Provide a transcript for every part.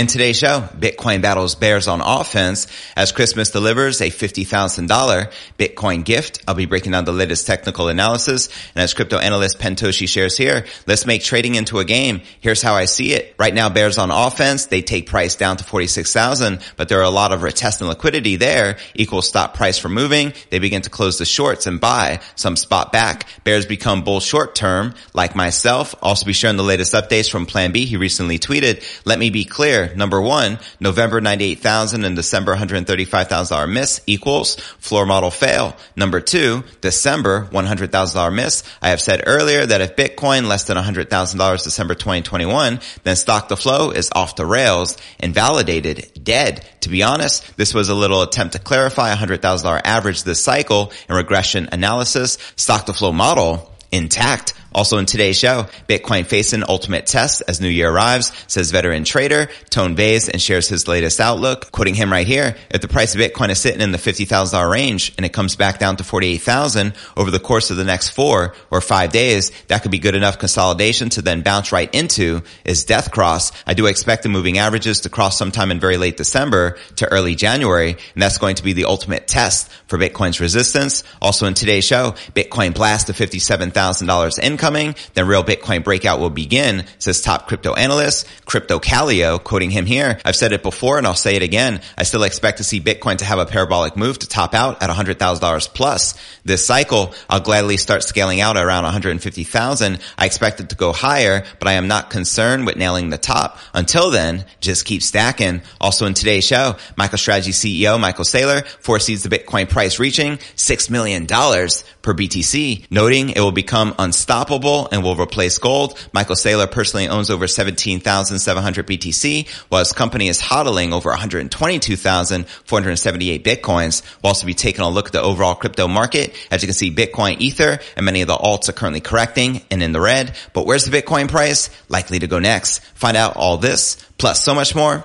In today's show, Bitcoin battles bears on offense as Christmas delivers a $50,000 Bitcoin gift. I'll be breaking down the latest technical analysis. And as crypto analyst Pentoshi shares here, let's make trading into a game. Here's how I see it. Right now, bears on offense, they take price down to 46,000, but there are a lot of retest and liquidity there equals stop price for moving. They begin to close the shorts and buy some spot back. Bears become bull short term like myself. Also be sharing the latest updates from Plan B. He recently tweeted, let me be clear Number one, November 98,000 and December $135,000 miss equals floor model fail. Number two, December $100,000 miss. I have said earlier that if Bitcoin less than $100,000 December 2021, then stock to flow is off the rails, invalidated, dead. To be honest, this was a little attempt to clarify $100,000 average this cycle in regression analysis. Stock to flow model intact. Also in today's show, Bitcoin facing ultimate test as New Year arrives, says veteran trader Tone Vays and shares his latest outlook. Quoting him right here, if the price of Bitcoin is sitting in the $50,000 range and it comes back down to 48,000 over the course of the next four or five days, that could be good enough consolidation to then bounce right into is death cross. I do expect the moving averages to cross sometime in very late December to early January, and that's going to be the ultimate test for Bitcoin's resistance. Also in today's show, Bitcoin blast to $57,000 in coming, then real Bitcoin breakout will begin, says top crypto analyst, Crypto Kaleo, quoting him here. I've said it before and I'll say it again. I still expect to see Bitcoin to have a parabolic move to top out at $100,000 plus. This cycle, I'll gladly start scaling out around 150,000. I expect it to go higher, but I am not concerned with nailing the top. Until then, just keep stacking. Also in today's show, MicroStrategy CEO Michael Saylor foresees the Bitcoin price reaching $6 million per BTC, noting it will become unstoppable and will replace gold. Michael Saylor personally owns over 17,700 BTC, while his company is hodling over 122,478 Bitcoins. We'll also be taking a look at the overall crypto market. As you can see, Bitcoin, Ether, and many of the alts are currently correcting and in the red. But where's the Bitcoin price? Likely to go next. Find out all this, plus so much more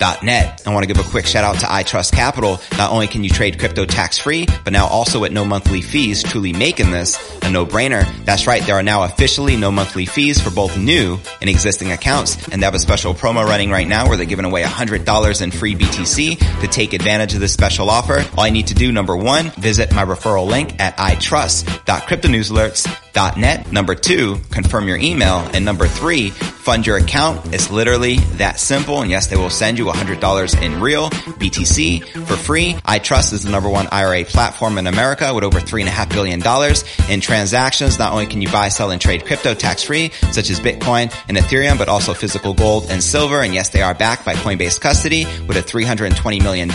alerts.net. I want to give a quick shout out to iTrust Capital. Not only can you trade crypto tax free, but now also at no monthly fees, truly making this a no brainer. That's right. There are now officially no monthly fees for both new and existing accounts. And they have a special promo running right now where they're giving away $100 in free BTC to take advantage of this special offer. All I need to do, number one, visit my referral link at itrust.cryptonewsalerts.net. Number two, confirm your email. And number three, fund your account. It's literally that simple. And yes, they will send you $100 in real BTC for free. iTrust is the number one IRA platform in America with over $3.5 billion in transactions. Not only can you buy, sell, and trade crypto tax free, such as Bitcoin and Ethereum, but also physical gold and silver. And yes, they are backed by Coinbase custody with a $320 million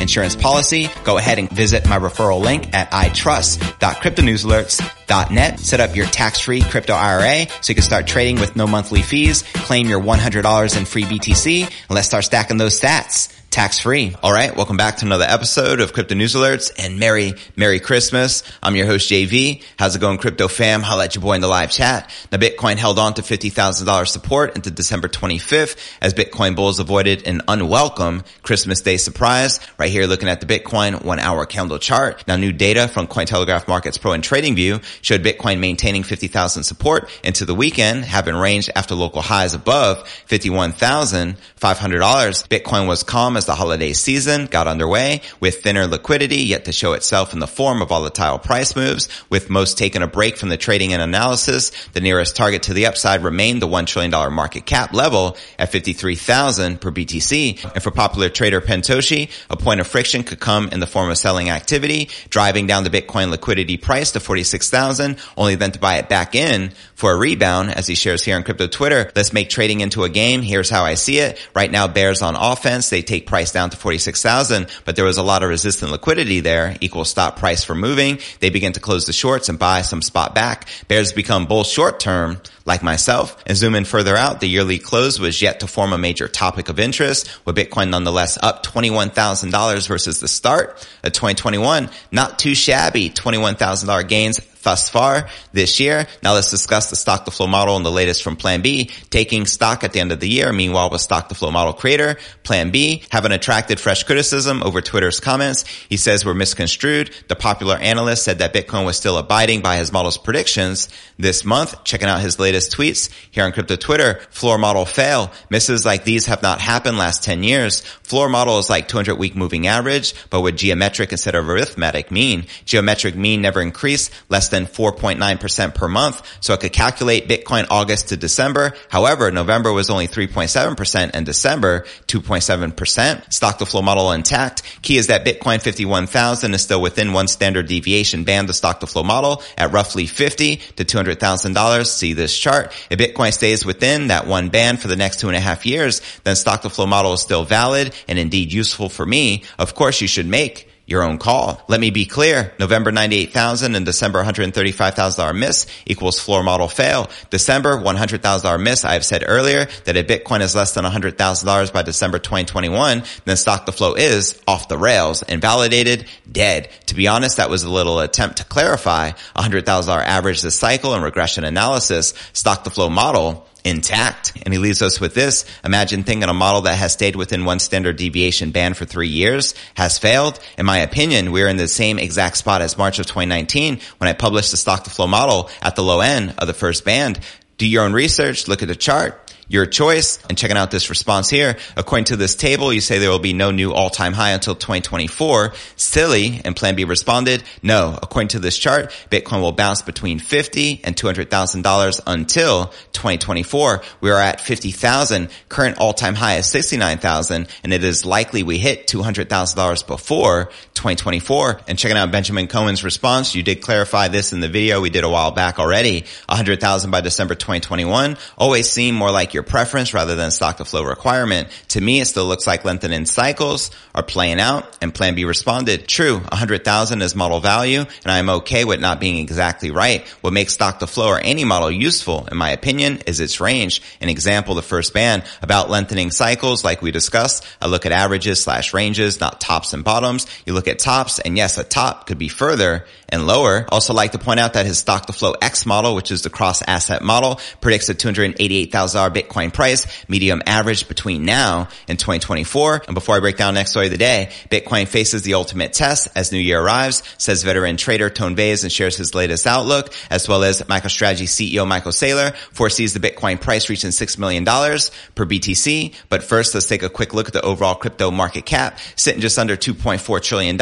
insurance policy. Go ahead and visit my referral link at itrust.cryptonewsalerts.net. Set up your tax-free crypto IRA so you can start trading with no monthly fees. Claim your $100 in free BTC and let's start stacking those stats tax free. All right. Welcome back to another episode of Crypto News Alerts and Merry, Merry Christmas. I'm your host, JV. How's it going, crypto fam? Holla at your boy in the live chat. Now, Bitcoin held on to $50,000 support into December 25th as Bitcoin bulls avoided an unwelcome Christmas Day surprise. Right here, looking at the Bitcoin one hour candle chart. Now, new data from Cointelegraph Markets Pro and TradingView showed Bitcoin maintaining 50,000 support into the weekend, having ranged after local highs above $51,500. Bitcoin was calm as the holiday season got underway with thinner liquidity yet to show itself in the form of volatile price moves, with most taking a break from the trading and analysis. The nearest target to the upside remained the $1 trillion market cap level at 53,000 per BTC. And for popular trader Pentoshi, a point of friction could come in the form of selling activity, driving down the Bitcoin liquidity price to 46,000, only then to buy it back in for a rebound, as he shares here on crypto Twitter. Let's make trading into a game. Here's how I see it. Right now, bears on offense. They take price down to 46,000, but there was a lot of resistant liquidity there, equal stop price for moving. They begin to close the shorts and buy some spot back. Bears become bull short term, like myself, and zoom in further out. The yearly close was yet to form a major topic of interest, with Bitcoin nonetheless up $21,000 versus the start of 2021. Not too shabby. $21,000 gains thus far this year. Now let's discuss the stock to flow model and the latest from Plan B, taking stock at the end of the year. Meanwhile, with stock to flow model creator, Plan B, having attracted fresh criticism over Twitter's comments. He says we're misconstrued. The popular analyst said that Bitcoin was still abiding by his model's predictions this month. Checking out his latest tweets here on crypto Twitter, floor model fail. Misses like these have not happened last 10 years. Floor model is like 200 week moving average, but with geometric instead of arithmetic mean. Geometric mean never increased less than 4.9% per month. So it could calculate Bitcoin August to December. However, November was only 3.7% and December 2.7%. Stock to flow model intact. Key is that Bitcoin 51,000 is still within one standard deviation band, the stock to flow model at roughly 50 to $200,000. See this chart. If Bitcoin stays within that one band for the next two and a half years, then stock to flow model is still valid and indeed useful for me. Of course, you should make your own call. Let me be clear. November 98,000 and December $135,000 miss equals floor model fail. December $100,000 miss. I have said earlier that if Bitcoin is less than $100,000 by December 2021, then stock to flow is off the rails, invalidated, dead. To be honest, that was a little attempt to clarify $100,000 average this cycle and regression analysis stock to flow model intact. And he leaves us with this. Imagine thinking a model that has stayed within one standard deviation band for three years has failed. In my opinion, we're in the same exact spot as March of 2019 when I published the stock to flow model at the low end of the first band. Do your own research, look at the chart your choice. And checking out this response here, according to this table, you say there will be no new all-time high until 2024. Silly. And Plan B responded, no. According to this chart, Bitcoin will bounce between 50 and $200,000 until 2024. We are at 50,000. Current all-time high is 69,000 and it is likely we hit $200,000 before 2024. And checking out Benjamin Cowen's response, you did clarify this in the video we did a while back already. 100,000 by December 2021 always seem more like your preference rather than stock to flow requirement. To me, it still looks like lengthening cycles are playing out and plan B responded. True, 100,000 is model value and I'm okay with not being exactly right. What makes stock to flow or any model useful, in my opinion, is its range. An example, the first band about lengthening cycles like we discussed. I look at averages slash ranges, not tops and bottoms. You look at tops and yes, a top could be further and lower. Also like to point out that his stock to flow X model, which is the cross asset model, predicts a $288,000 Bitcoin price, medium average between now and 2024. And before I break down next story of the day, Bitcoin faces the ultimate test as new year arrives, says veteran trader Tone Vays and shares his latest outlook, as well as MicroStrategy CEO Michael Saylor foresees the Bitcoin price reaching $6 million per BTC. But first, let's take a quick look at the overall crypto market cap, sitting just under $2.4 trillion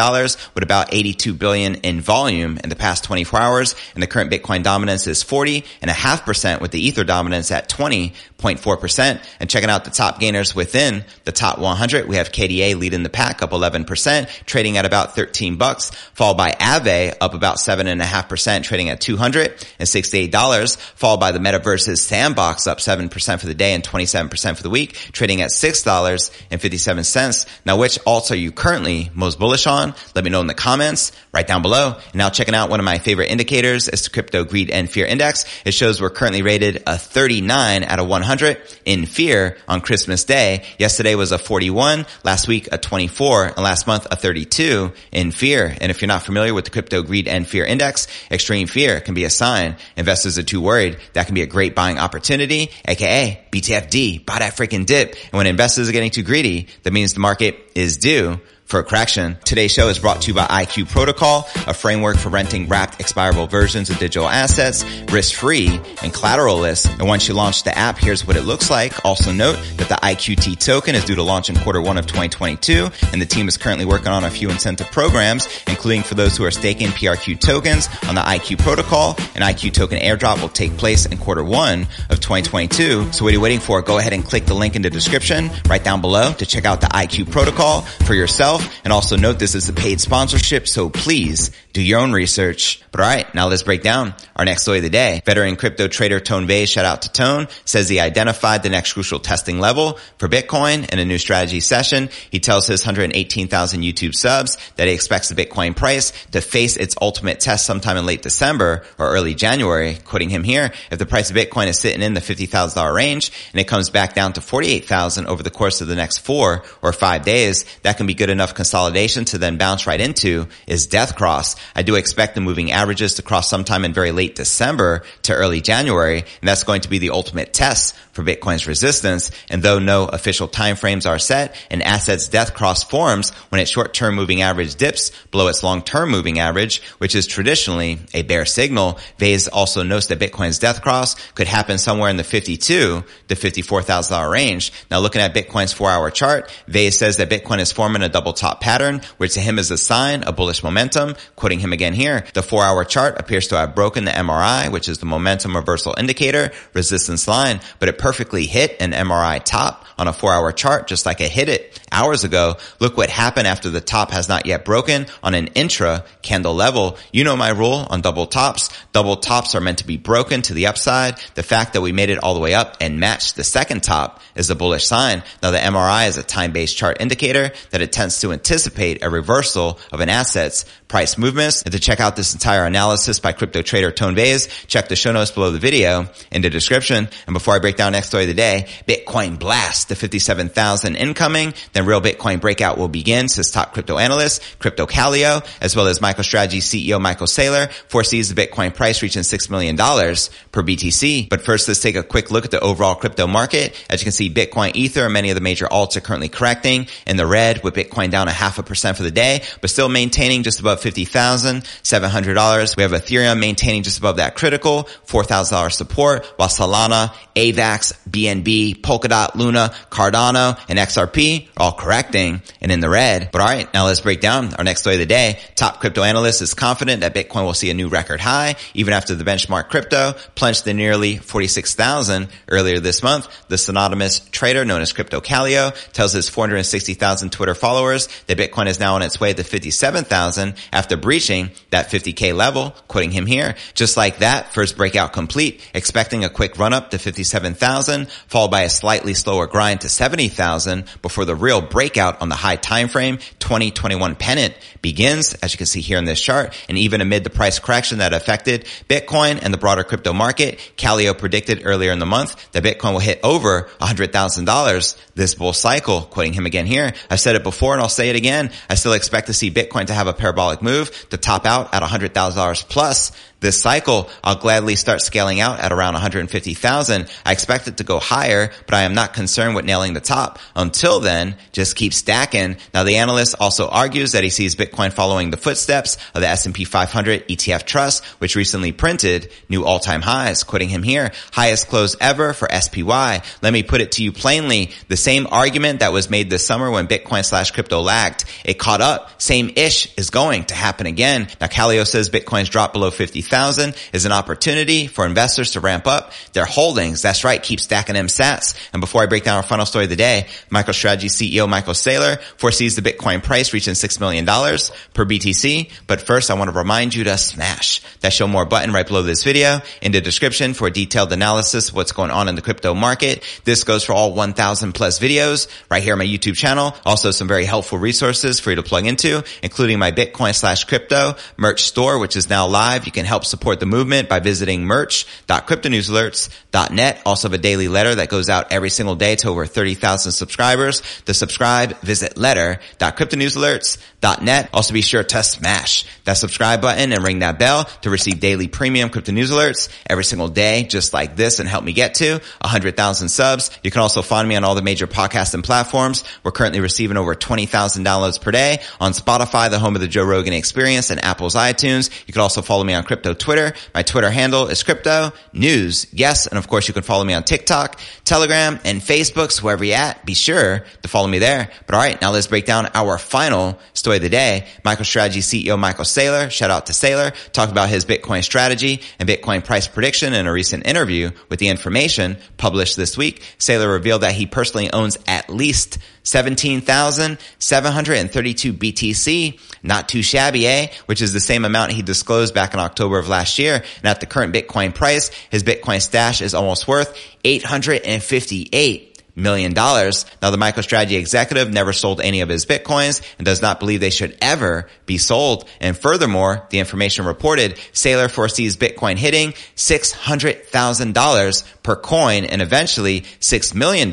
with about 82 billion in volume in the past 24 hours. And the current Bitcoin dominance is 40 and a half percent with the Ether dominance at 20 0.4%. And checking out the top gainers within the top 100, we have KDA leading the pack up 11%, trading at about 13 bucks, followed by Aave up about 7.5%, trading at $268, followed by the Metaverse's Sandbox up 7% for the day and 27% for the week, trading at $6.57. Now, which alts are you currently most bullish on? Let me know in the comments right down below. And now checking out one of my favorite indicators is the Crypto Greed and Fear Index. It shows we're currently rated a 39 out of 100 100 in fear on Christmas Day. Yesterday was a 41, last week a 24, and last month a 32 in fear. And if you're not familiar with the crypto greed and fear index, extreme fear can be a sign investors are too worried. That can be a great buying opportunity, aka BTFD, buy that freaking dip. And when investors are getting too greedy, that means the market is due for correction. Today's show is brought to you by IQ Protocol, a framework for renting wrapped expirable versions of digital assets, risk-free and collateralless. And once you launch the app, here's what it looks like. Also note that the IQT token is due to launch in quarter one of 2022, and the team is currently working on a few incentive programs, including for those who are staking PRQ tokens on the IQ Protocol. An IQ token airdrop will take place in quarter one of 2022. So what are you waiting for? Go ahead and click the link in the description right down below to check out the IQ Protocol for yourself. And also note this is a paid sponsorship, so please do your own research. But all right, now let's break down our next story of the day. Veteran crypto trader Tone Vays, shout out to Tone, says he identified the next crucial testing level for Bitcoin in a new strategy session. He tells his 118,000 YouTube subs that he expects the Bitcoin price to face its ultimate test sometime in late December or early January. Quoting him here, if the price of Bitcoin is sitting in the $50,000 range and it comes back down to 48,000 over the course of the next four or five days, that can be good enough enough consolidation to then bounce right into is death cross. I do expect the moving averages to cross sometime in very late December to early January, and that's going to be the ultimate test for Bitcoin's resistance. And though no official timeframes are set, an asset's death cross forms when its short-term moving average dips below its long-term moving average, which is traditionally a bear signal. Vays also notes that Bitcoin's death cross could happen somewhere in the 52 to $54,000 range. Now looking at Bitcoin's four hour chart, Vays says that Bitcoin is forming a double top pattern, which to him is a sign of bullish momentum. Quoting him again here, the four hour chart appears to have broken the MRI, which is the momentum reversal indicator, resistance line, but it perfectly hit an MRI top on a four hour chart, just like it hit it hours ago. Look what happened after the top has not yet broken on an intra candle level. You know my rule on double tops. Double tops are meant to be broken to the upside. The fact that we made it all the way up and matched the second top is a bullish sign. Now the MRI is a time-based chart indicator that it tends to anticipate a reversal of an asset's price movements. And to check out this entire analysis by crypto trader Tone Vays, check the show notes below the video in the description. And before I break down next story of the day, Bitcoin blast to 57,000 incoming, then real Bitcoin breakout will begin, says top crypto analyst, Crypto Kaleo, as well as MicroStrategy CEO Michael Saylor foresees the Bitcoin price reaching $6 million per BTC. But first, let's take a quick look at the overall crypto market. As you can see, Bitcoin, Ether, and many of the major alts are currently correcting in the red with Bitcoin down a half a percent for the day, but still maintaining just above $50,700. We have Ethereum maintaining just above that critical $4,000 support, while Solana, AVAX, BNB, Polkadot, Luna, Cardano, and XRP are all correcting and in the red. But all right, now let's break down our next story of the day. Top crypto analyst is confident that Bitcoin will see a new record high even after the benchmark crypto plunged to nearly 46,000 earlier this month. The synonymous trader known as Crypto Kaleo tells his 460,000 Twitter followers that Bitcoin is now on its way to 57,000 after breaching that 50k level, quoting him here. Just like that, first breakout complete, expecting a quick run up to 57,000, followed by a slightly slower grind to 70,000 before the real breakout on the high time frame 2021 pennant begins, as you can see here in this chart. And even amid the price correction that affected Bitcoin and the broader crypto market, Kaleo predicted earlier in the month that Bitcoin will hit over $100,000 this bull cycle. Quoting him again here. I've said it before and I'll say it again. I still expect to see Bitcoin to have a parabolic move to top out at $100,000 plus this cycle, I'll gladly start scaling out at around 150,000. I expect it to go higher, but I am not concerned with nailing the top. Until then, just keep stacking. Now the analyst also argues that he sees Bitcoin following the footsteps of the S&P 500 ETF Trust, which recently printed new all-time highs. Quoting him here, highest close ever for SPY. Let me put it to you plainly. The same argument that was made this summer when Bitcoin slash crypto lagged. It caught up. Same ish is going to happen again. Now Kaleo says Bitcoin's dropped below 50,000 thousand is an opportunity for investors to ramp up their holdings. That's right. Keep stacking them sats. And before I break down our final story of the day, MicroStrategy CEO Michael Saylor foresees the Bitcoin price reaching $6 million per BTC. But first, I want to remind you to smash that show more button right below this video in the description for a detailed analysis of what's going on in the crypto market. This goes for all 1000 plus videos right here on my YouTube channel. Also some very helpful resources for you to plug into, including my Bitcoin slash crypto merch store, which is now live. You can help support the movement by visiting merch.cryptonewsalerts.net. Also have a daily letter that goes out every single day to over 30,000 subscribers. To subscribe, visit letter.cryptonewsalerts.net. Also be sure to smash that subscribe button and ring that bell to receive daily premium crypto news alerts every single day, just like this and help me get to 100,000 subs. You can also find me on all the major podcasts and platforms. We're currently receiving over 20,000 downloads per day on Spotify, the home of the Joe Rogan experience and Apple's iTunes. You can also follow me on crypto Twitter. My Twitter handle is crypto news. Yes. And of course you can follow me on TikTok, Telegram, and Facebooks, wherever you're at, be sure to follow me there. But all right, now let's break down our final story of the day. MicroStrategy CEO Michael Saylor, shout out to Saylor, talked about his Bitcoin strategy and Bitcoin price prediction in a recent interview with the information published this week. Saylor revealed that he personally owns at least 17,732 BTC. Not too shabby, eh? Which is the same amount he disclosed back in October of last year. And at the current Bitcoin price, his Bitcoin stash is almost worth 858 million dollars. Now the MicroStrategy executive never sold any of his Bitcoins and does not believe they should ever be sold. And furthermore, the information reported, Saylor foresees Bitcoin hitting $600,000 per coin and eventually $6 million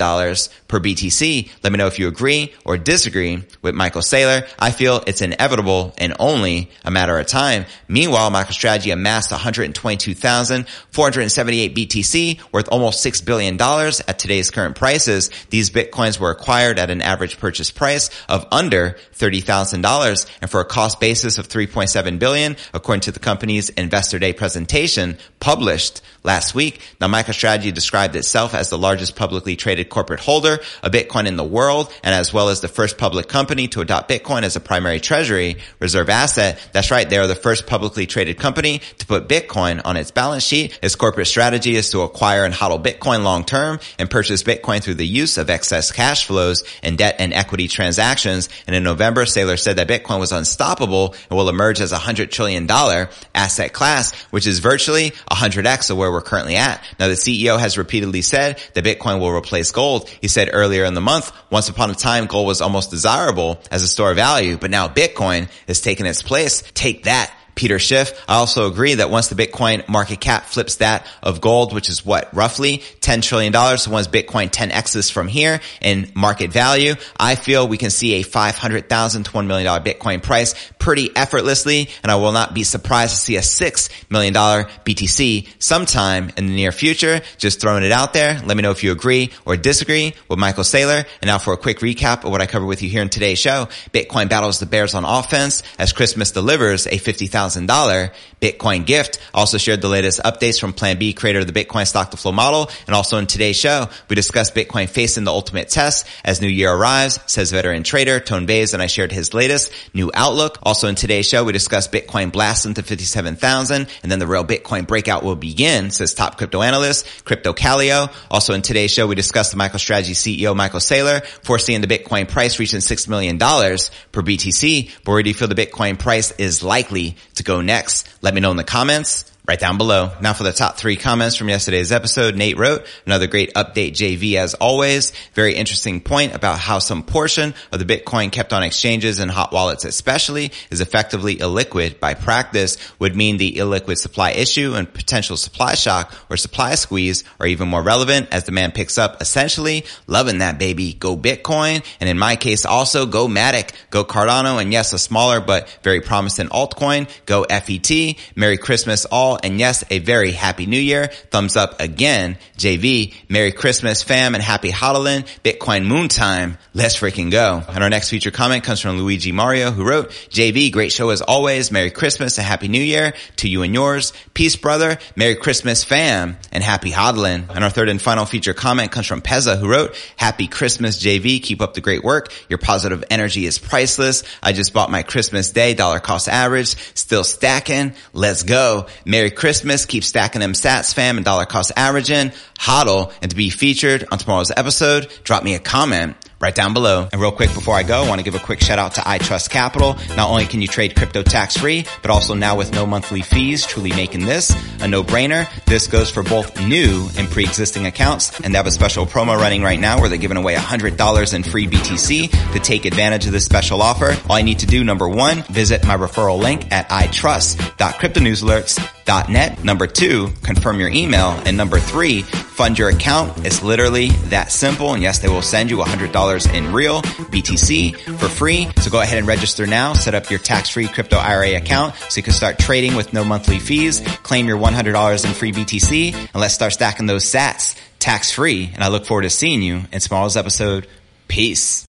per BTC. Let me know if you agree or disagree with Michael Saylor. I feel it's inevitable and only a matter of time. Meanwhile, MicroStrategy amassed 122,478 BTC worth almost $6 billion at today's current prices. These Bitcoins were acquired at an average purchase price of under $30,000 and for a cost basis of 3.7 billion, according to the company's investor day presentation published last week. Now, MicroStrategy described itself as the largest publicly traded corporate holder of Bitcoin in the world and as well as the first public company to adopt Bitcoin as a primary treasury reserve asset. That's right. They are the first publicly traded company to put Bitcoin on its balance sheet. Its corporate strategy is to acquire and hodl Bitcoin long term and purchase Bitcoin through the use of excess cash flows and debt and equity transactions. And in November, Saylor said that Bitcoin was unstoppable and will emerge as a hundred trillion dollar asset class, which is virtually a 100x of where we're currently at. Now, the CEO has repeatedly said that Bitcoin will replace gold. He said earlier in the month, once upon a time, gold was almost desirable as a store of value, but now Bitcoin is taking its place. Take that Peter Schiff. I also agree that once the Bitcoin market cap flips that of gold, which is what, roughly $10 trillion. So once Bitcoin 10x's from here in market value, I feel we can see a 500,000 to $1 million Bitcoin price pretty effortlessly. And I will not be surprised to see a $6 million BTC sometime in the near future. Just throwing it out there. Let me know if you agree or disagree with Michael Saylor. And now for a quick recap of what I covered with you here in today's show. Bitcoin battles the bears on offense as Christmas delivers a 50,000 $1,000 Bitcoin gift. Also shared the latest updates from Plan B, creator of the Bitcoin stock to flow model. And also in today's show, we discussed Bitcoin facing the ultimate test as new year arrives, says veteran trader Tone Vays, and I shared his latest new outlook. Also in today's show, we discussed Bitcoin blasting to 57,000 and then the real Bitcoin breakout will begin, says top crypto analyst Crypto Kaleo. Also in today's show, we discussed the MicroStrategy CEO Michael Saylor foreseeing the Bitcoin price reaching $6 million per BTC. But where do you feel the Bitcoin price is likely to go next? Let me know in the comments right down below. Now for the top three comments from yesterday's episode, Nate wrote, another great update JV as always. Very interesting point about how some portion of the Bitcoin kept on exchanges and hot wallets especially is effectively illiquid by practice would mean the illiquid supply issue and potential supply shock or supply squeeze are even more relevant as demand picks up essentially loving that baby. Go Bitcoin. And in my case also go Matic, go Cardano and yes, a smaller but very promising altcoin. Go FET. Merry Christmas all and yes, a very happy new year. Thumbs up again. JV, Merry Christmas fam and happy Halloween. Bitcoin moon time. Let's freaking go. And our next feature comment comes from Luigi Mario who wrote, JV, great show as always. Merry Christmas and happy new year to you and yours. Peace brother. Merry Christmas fam and happy Hodlin. And our third and final feature comment comes from Pezza who wrote, happy Christmas JV. Keep up the great work. Your positive energy is priceless. I just bought my Christmas day dollar cost average. Still stacking. Let's go. Merry Christmas. Keep stacking them sats fam and dollar cost averaging. Hodl. And to be featured on tomorrow's episode, drop me a comment right down below. And real quick before I go, I want to give a quick shout out to iTrust Capital. Not only can you trade crypto tax free, but also now with no monthly fees, truly making this a no brainer. This goes for both new and pre-existing accounts. And they have a special promo running right now where they're giving away $100 in free BTC to take advantage of this special offer. All I need to do, number one, visit my referral link at itrust.cryptonewsalerts.net. Number two, confirm your email. And number three, fund your account. It's literally that simple. And yes, they will send you $100 in real BTC for free. So go ahead and register now. Set up your tax-free crypto IRA account so you can start trading with no monthly fees. Claim your $100 in free BTC and let's start stacking those sats tax-free. And I look forward to seeing you in tomorrow's episode. Peace.